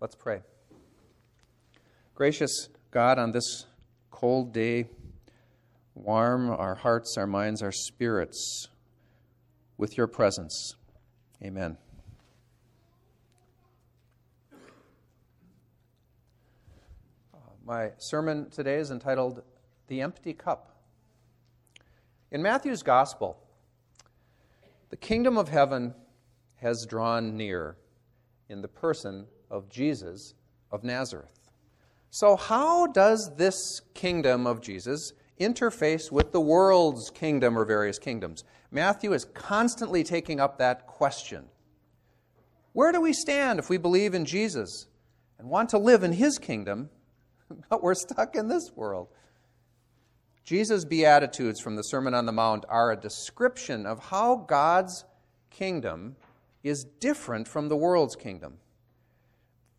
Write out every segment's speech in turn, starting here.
Let's pray. Gracious God, on this cold day, warm our hearts, our minds, our spirits with your presence. Amen. My sermon today is entitled The Empty Cup. In Matthew's Gospel, the kingdom of heaven has drawn near in the person of Jesus of Nazareth. So, how does this kingdom of Jesus interface with the world's kingdom or various kingdoms? Matthew is constantly taking up that question. Where do we stand if we believe in Jesus and want to live in his kingdom, but we're stuck in this world? Jesus' Beatitudes from the Sermon on the Mount are a description of how God's kingdom is different from the world's kingdom.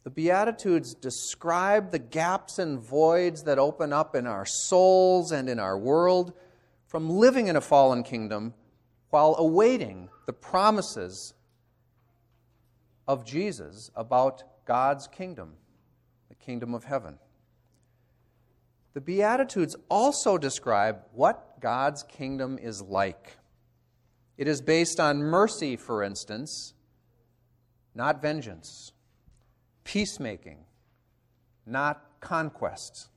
The Beatitudes describe the gaps and voids that open up in our souls and in our world from living in a fallen kingdom while awaiting the promises of Jesus about God's kingdom, the kingdom of heaven. The Beatitudes also describe what God's kingdom is like. It is based on mercy, for instance, not vengeance peacemaking, not conquest.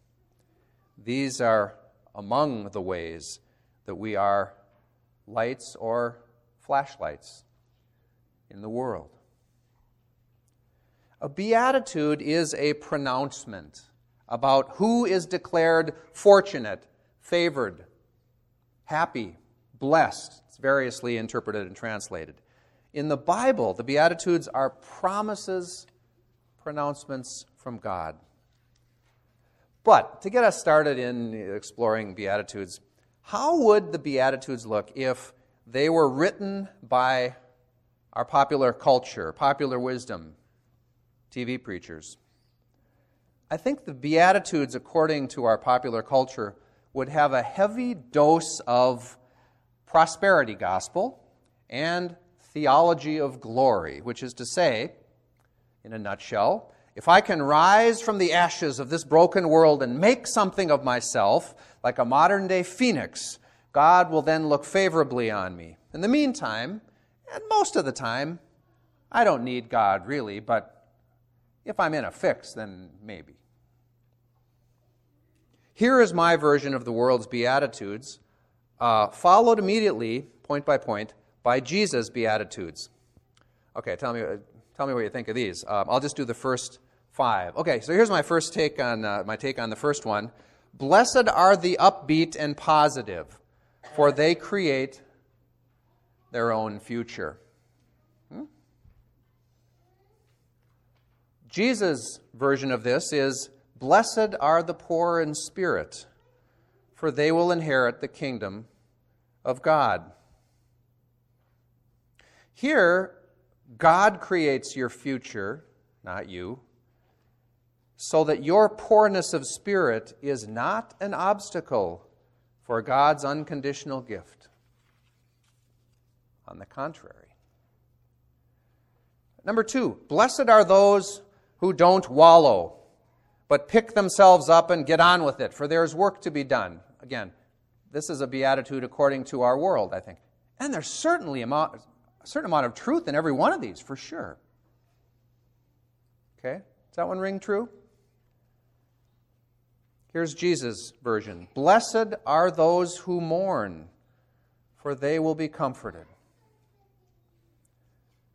These are among the ways that we are lights or flashlights in the world. A beatitude is a pronouncement about who is declared fortunate, favored, happy, blessed. It's variously interpreted and translated. In the Bible, the Beatitudes are promises pronouncements from God. But to get us started in exploring Beatitudes, how would the Beatitudes look if they were written by our popular culture, popular wisdom, TV preachers? I think the Beatitudes, according to our popular culture, would have a heavy dose of prosperity gospel and theology of glory, which is to say, in a nutshell. If I can rise from the ashes of this broken world and make something of myself, like a modern day phoenix, God will then look favorably on me. In the meantime, and most of the time, I don't need God really, but if I'm in a fix, then maybe. Here is my version of the world's Beatitudes, uh, followed immediately, point by point, by Jesus' Beatitudes. Okay, tell me, Tell me what you think of these. Um, I'll just do the first five. Okay, so here's my first take on uh, my take on the first one. Blessed are the upbeat and positive, for they create their own future. Hmm? Jesus' version of this is Blessed are the poor in spirit, for they will inherit the kingdom of God. Here, God creates your future, not you, so that your poorness of spirit is not an obstacle for God's unconditional gift. On the contrary. Number two, blessed are those who don't wallow, but pick themselves up and get on with it, for there's work to be done. Again, this is a beatitude according to our world, I think. And there's certainly certain amount of truth in every one of these, for sure. Okay? Does that one ring true? Here's Jesus' version Blessed are those who mourn, for they will be comforted.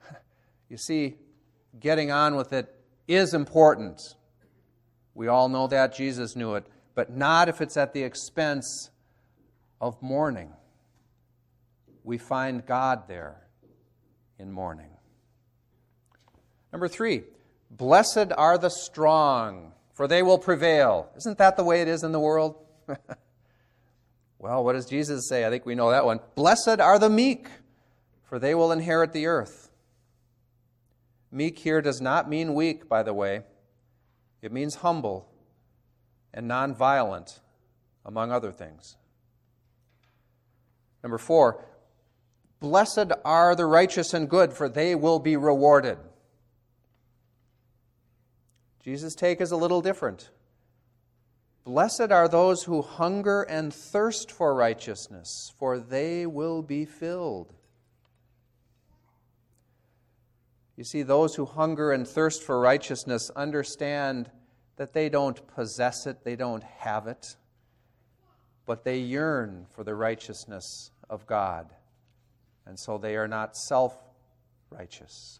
You see, getting on with it is important. We all know that. Jesus knew it. But not if it's at the expense of mourning. We find God there in mourning. Number three, blessed are the strong, for they will prevail. Isn't that the way it is in the world? well, what does Jesus say? I think we know that one. Blessed are the meek, for they will inherit the earth. Meek here does not mean weak, by the way. It means humble and nonviolent, among other things. Number four, Blessed are the righteous and good, for they will be rewarded. Jesus' take is a little different. Blessed are those who hunger and thirst for righteousness, for they will be filled. You see, those who hunger and thirst for righteousness understand that they don't possess it, they don't have it, but they yearn for the righteousness of God. And so they are not self righteous.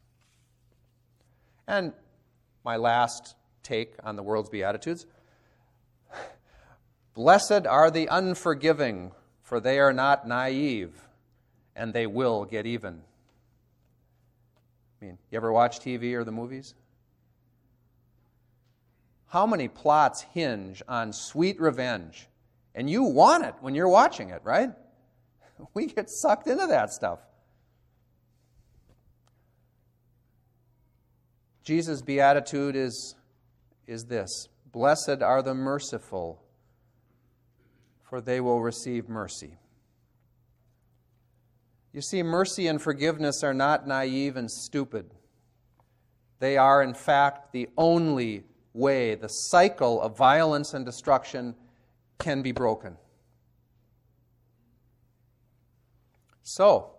And my last take on the world's Beatitudes Blessed are the unforgiving, for they are not naive, and they will get even. I mean, you ever watch TV or the movies? How many plots hinge on sweet revenge? And you want it when you're watching it, right? We get sucked into that stuff. Jesus' beatitude is, is this Blessed are the merciful, for they will receive mercy. You see, mercy and forgiveness are not naive and stupid. They are, in fact, the only way the cycle of violence and destruction can be broken. So,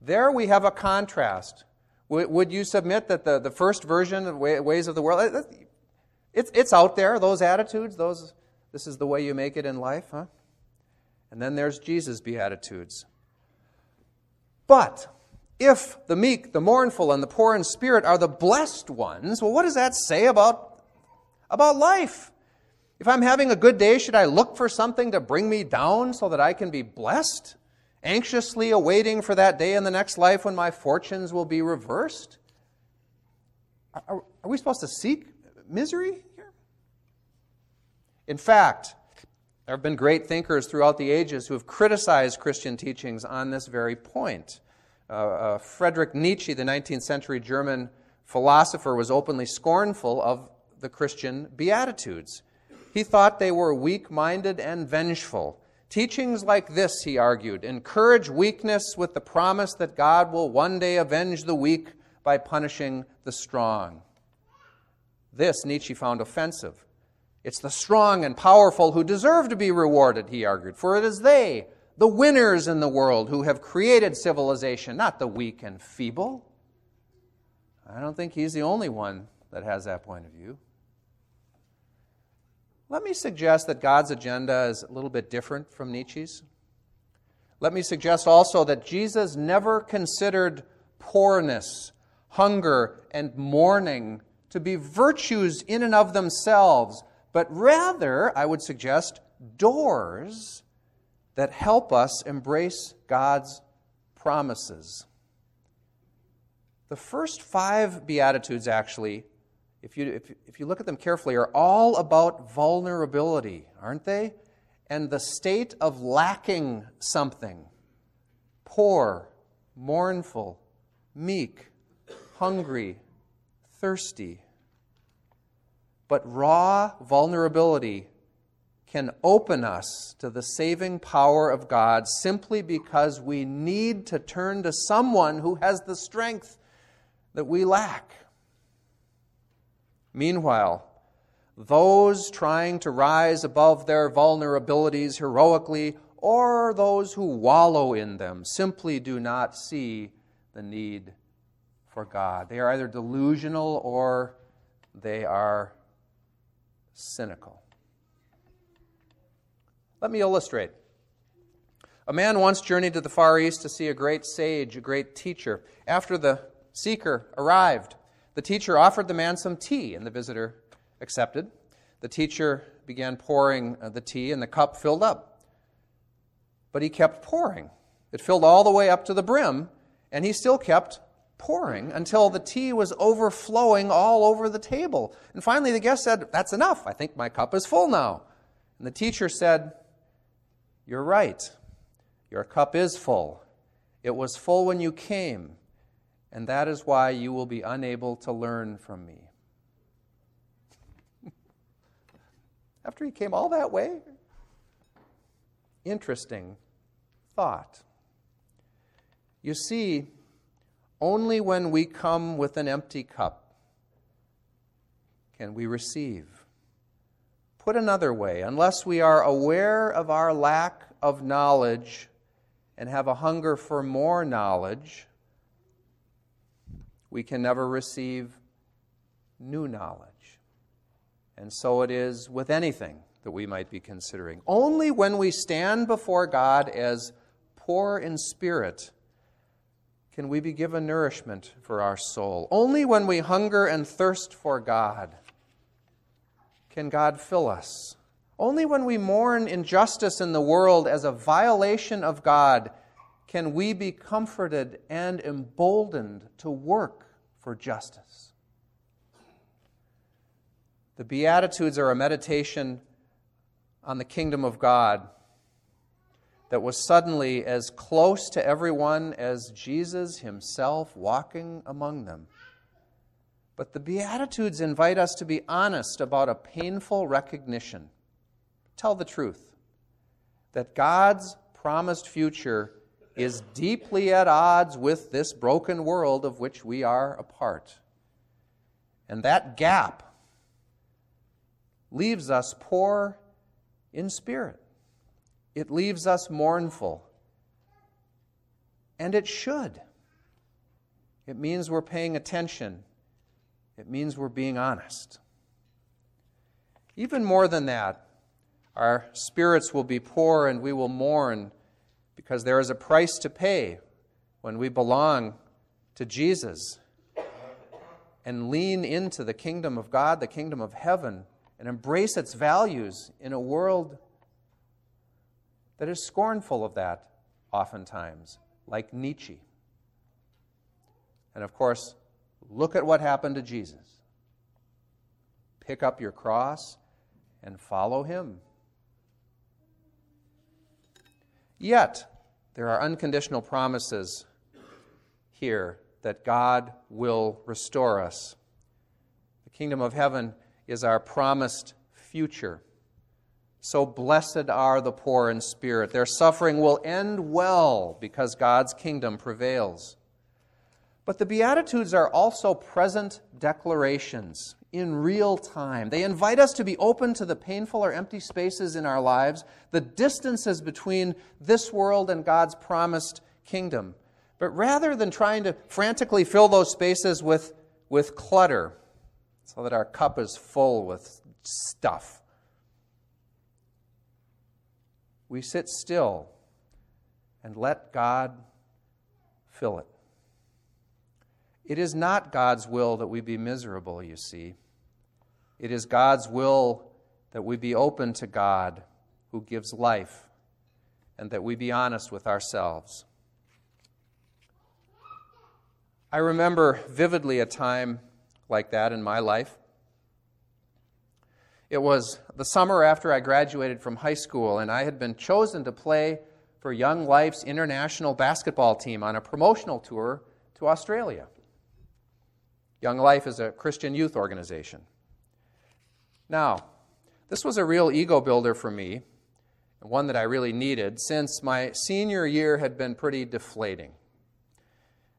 there we have a contrast would you submit that the, the first version of Ways of the World, it's, it's out there, those attitudes, those, this is the way you make it in life, huh? And then there's Jesus' Beatitudes. But if the meek, the mournful, and the poor in spirit are the blessed ones, well, what does that say about, about life? If I'm having a good day, should I look for something to bring me down so that I can be blessed? Anxiously awaiting for that day in the next life when my fortunes will be reversed? Are, are, we supposed to seek misery here? In fact, there have been great thinkers throughout the ages who have criticized Christian teachings on this very point. Uh, uh, Friedrich Nietzsche, the 19th century German philosopher, was openly scornful of the Christian Beatitudes. He thought they were weak minded and vengeful Teachings like this, he argued, encourage weakness with the promise that God will one day avenge the weak by punishing the strong. This Nietzsche found offensive. It's the strong and powerful who deserve to be rewarded, he argued, for it is they, the winners in the world, who have created civilization, not the weak and feeble. I don't think he's the only one that has that point of view. Let me suggest that God's agenda is a little bit different from Nietzsche's. Let me suggest also that Jesus never considered poorness, hunger, and mourning to be virtues in and of themselves, but rather, I would suggest, doors that help us embrace God's promises. The first five Beatitudes actually if you, if, if you look at them carefully, are all about vulnerability, aren't they? And the state of lacking something poor, mournful, meek, hungry, thirsty. But raw vulnerability can open us to the saving power of God simply because we need to turn to someone who has the strength that we lack. Meanwhile, those trying to rise above their vulnerabilities heroically, or those who wallow in them, simply do not see the need for God. They are either delusional or they are cynical. Let me illustrate. A man once journeyed to the Far East to see a great sage, a great teacher. After the seeker arrived, the teacher offered the man some tea, and the visitor accepted. The teacher began pouring uh, the tea, and the cup filled up. But he kept pouring. It filled all the way up to the brim, and he still kept pouring until the tea was overflowing all over the table. And finally, the guest said, That's enough. I think my cup is full now. And the teacher said, You're right. Your cup is full. It was full when you came and that is why you will be unable to learn from me. After he came all that way? Interesting thought. You see, only when we come with an empty cup can we receive. Put another way, unless we are aware of our lack of knowledge and have a hunger for more knowledge, we can never receive new knowledge. And so it is with anything that we might be considering. Only when we stand before God as poor in spirit can we be given nourishment for our soul. Only when we hunger and thirst for God can God fill us. Only when we mourn injustice in the world as a violation of God can we be comforted and emboldened to work for justice. The Beatitudes are a meditation on the kingdom of God that was suddenly as close to everyone as Jesus himself walking among them. But the Beatitudes invite us to be honest about a painful recognition. Tell the truth that God's promised future is deeply at odds with this broken world of which we are a part. And that gap leaves us poor in spirit. It leaves us mournful. And it should. It means we're paying attention. It means we're being honest. Even more than that, our spirits will be poor and we will mourn because there is a price to pay when we belong to Jesus and lean into the kingdom of God, the kingdom of heaven, and embrace its values in a world that is scornful of that oftentimes, like Nietzsche. And of course, look at what happened to Jesus. Pick up your cross and follow him. Yet, there are unconditional promises here that God will restore us. The kingdom of heaven is our promised future. So blessed are the poor in spirit. Their suffering will end well because God's kingdom prevails. But the Beatitudes are also present declarations in real time. They invite us to be open to the painful or empty spaces in our lives, the distances between this world and God's promised kingdom. But rather than trying to frantically fill those spaces with, with clutter, so that our cup is full with stuff. We sit still and let God fill it. It is not God's will that we be miserable, you see. It is God's will that we be open to God who gives life and that we be honest with ourselves. I remember vividly a time like that in my life. It was the summer after I graduated from high school, and I had been chosen to play for Young Life's international basketball team on a promotional tour to Australia. Young Life is a Christian youth organization. Now, this was a real ego builder for me, and one that I really needed since my senior year had been pretty deflating.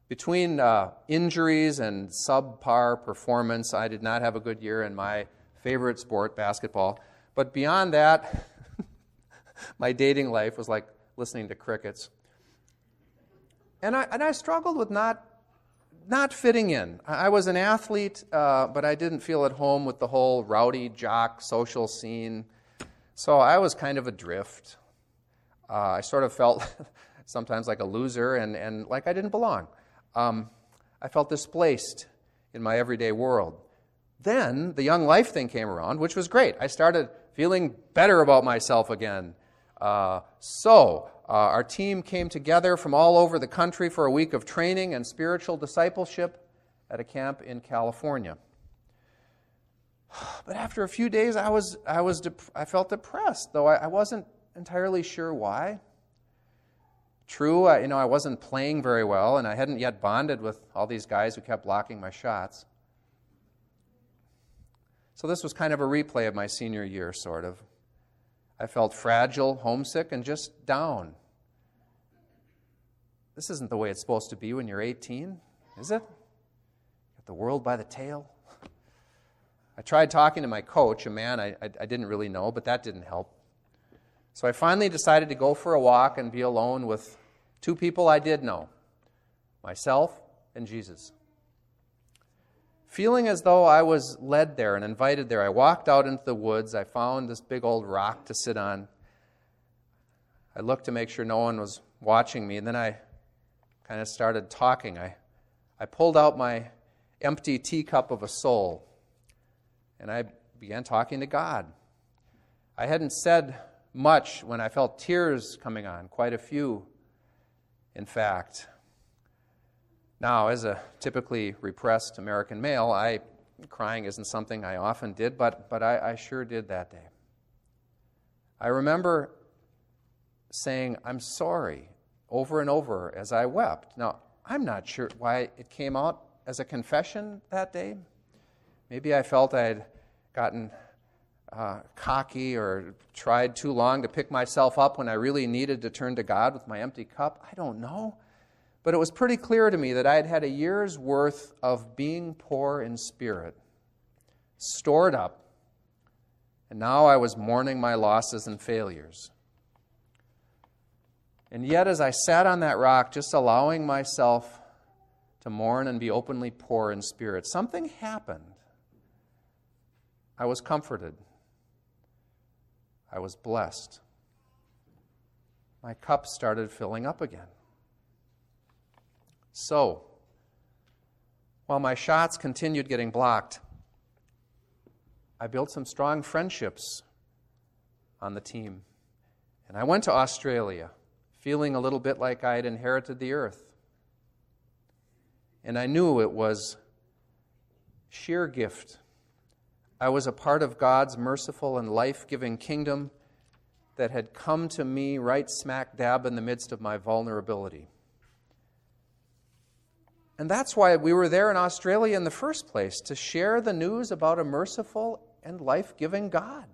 Between uh, injuries and subpar performance, I did not have a good year in my favorite sport, basketball. But beyond that, my dating life was like listening to crickets. And I, and I struggled with not, not fitting in. I was an athlete, uh, but I didn't feel at home with the whole rowdy jock social scene. So I was kind of adrift. Uh, I sort of felt sometimes like a loser and, and like I didn't belong um, I felt displaced in my everyday world. Then the young life thing came around, which was great. I started feeling better about myself again. Uh, so, uh, our team came together from all over the country for a week of training and spiritual discipleship at a camp in California. But after a few days, I, was, I, was dep- I felt depressed, though I, I wasn't entirely sure why. True, I, you know, I wasn't playing very well, and I hadn't yet bonded with all these guys who kept blocking my shots. So this was kind of a replay of my senior year, sort of. I felt fragile, homesick, and just down. This isn't the way it's supposed to be when you're 18, is it? Got the world by the tail. I tried talking to my coach, a man I, I, I didn't really know, but that didn't help. So I finally decided to go for a walk and be alone with two people I did know myself and Jesus. Feeling as though I was led there and invited there, I walked out into the woods. I found this big old rock to sit on. I looked to make sure no one was watching me, and then I kind of started talking. I, I pulled out my empty teacup of a soul and I began talking to God. I hadn't said much when I felt tears coming on, quite a few, in fact. Now, as a typically repressed American male, I crying isn't something I often did, but, but I, I sure did that day. I remember saying, I'm sorry, over and over as I wept. Now, I'm not sure why it came out as a confession that day. Maybe I felt I had gotten uh, cocky or tried too long to pick myself up when I really needed to turn to God with my empty cup. I don't know. But it was pretty clear to me that I had had a year's worth of being poor in spirit, stored up, and now I was mourning my losses and failures. And yet, as I sat on that rock, just allowing myself to mourn and be openly poor in spirit, something happened. I was comforted. I was blessed. My cup started filling up again. So, while my shots continued getting blocked, I built some strong friendships on the team. And I went to Australia, feeling a little bit like I had inherited the earth. And I knew it was sheer gift. I was a part of God's merciful and life giving kingdom that had come to me right smack dab in the midst of my vulnerability. And that's why we were there in Australia in the first place, to share the news about a merciful and life giving God.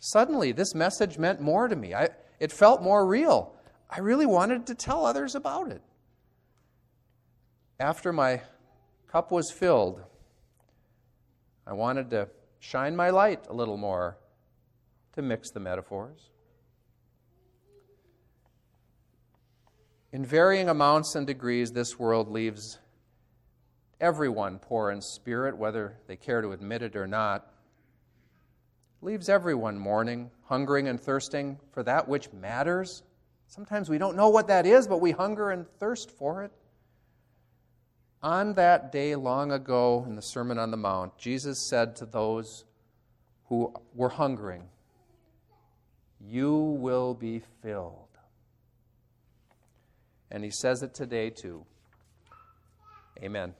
Suddenly, this message meant more to me. I, it felt more real. I really wanted to tell others about it. After my cup was filled, I wanted to shine my light a little more to mix the metaphors. In varying amounts and degrees, this world leaves everyone poor in spirit, whether they care to admit it or not. Leaves everyone mourning, hungering, and thirsting for that which matters. Sometimes we don't know what that is, but we hunger and thirst for it. On that day long ago in the Sermon on the Mount, Jesus said to those who were hungering, You will be filled. And he says it today too. Amen.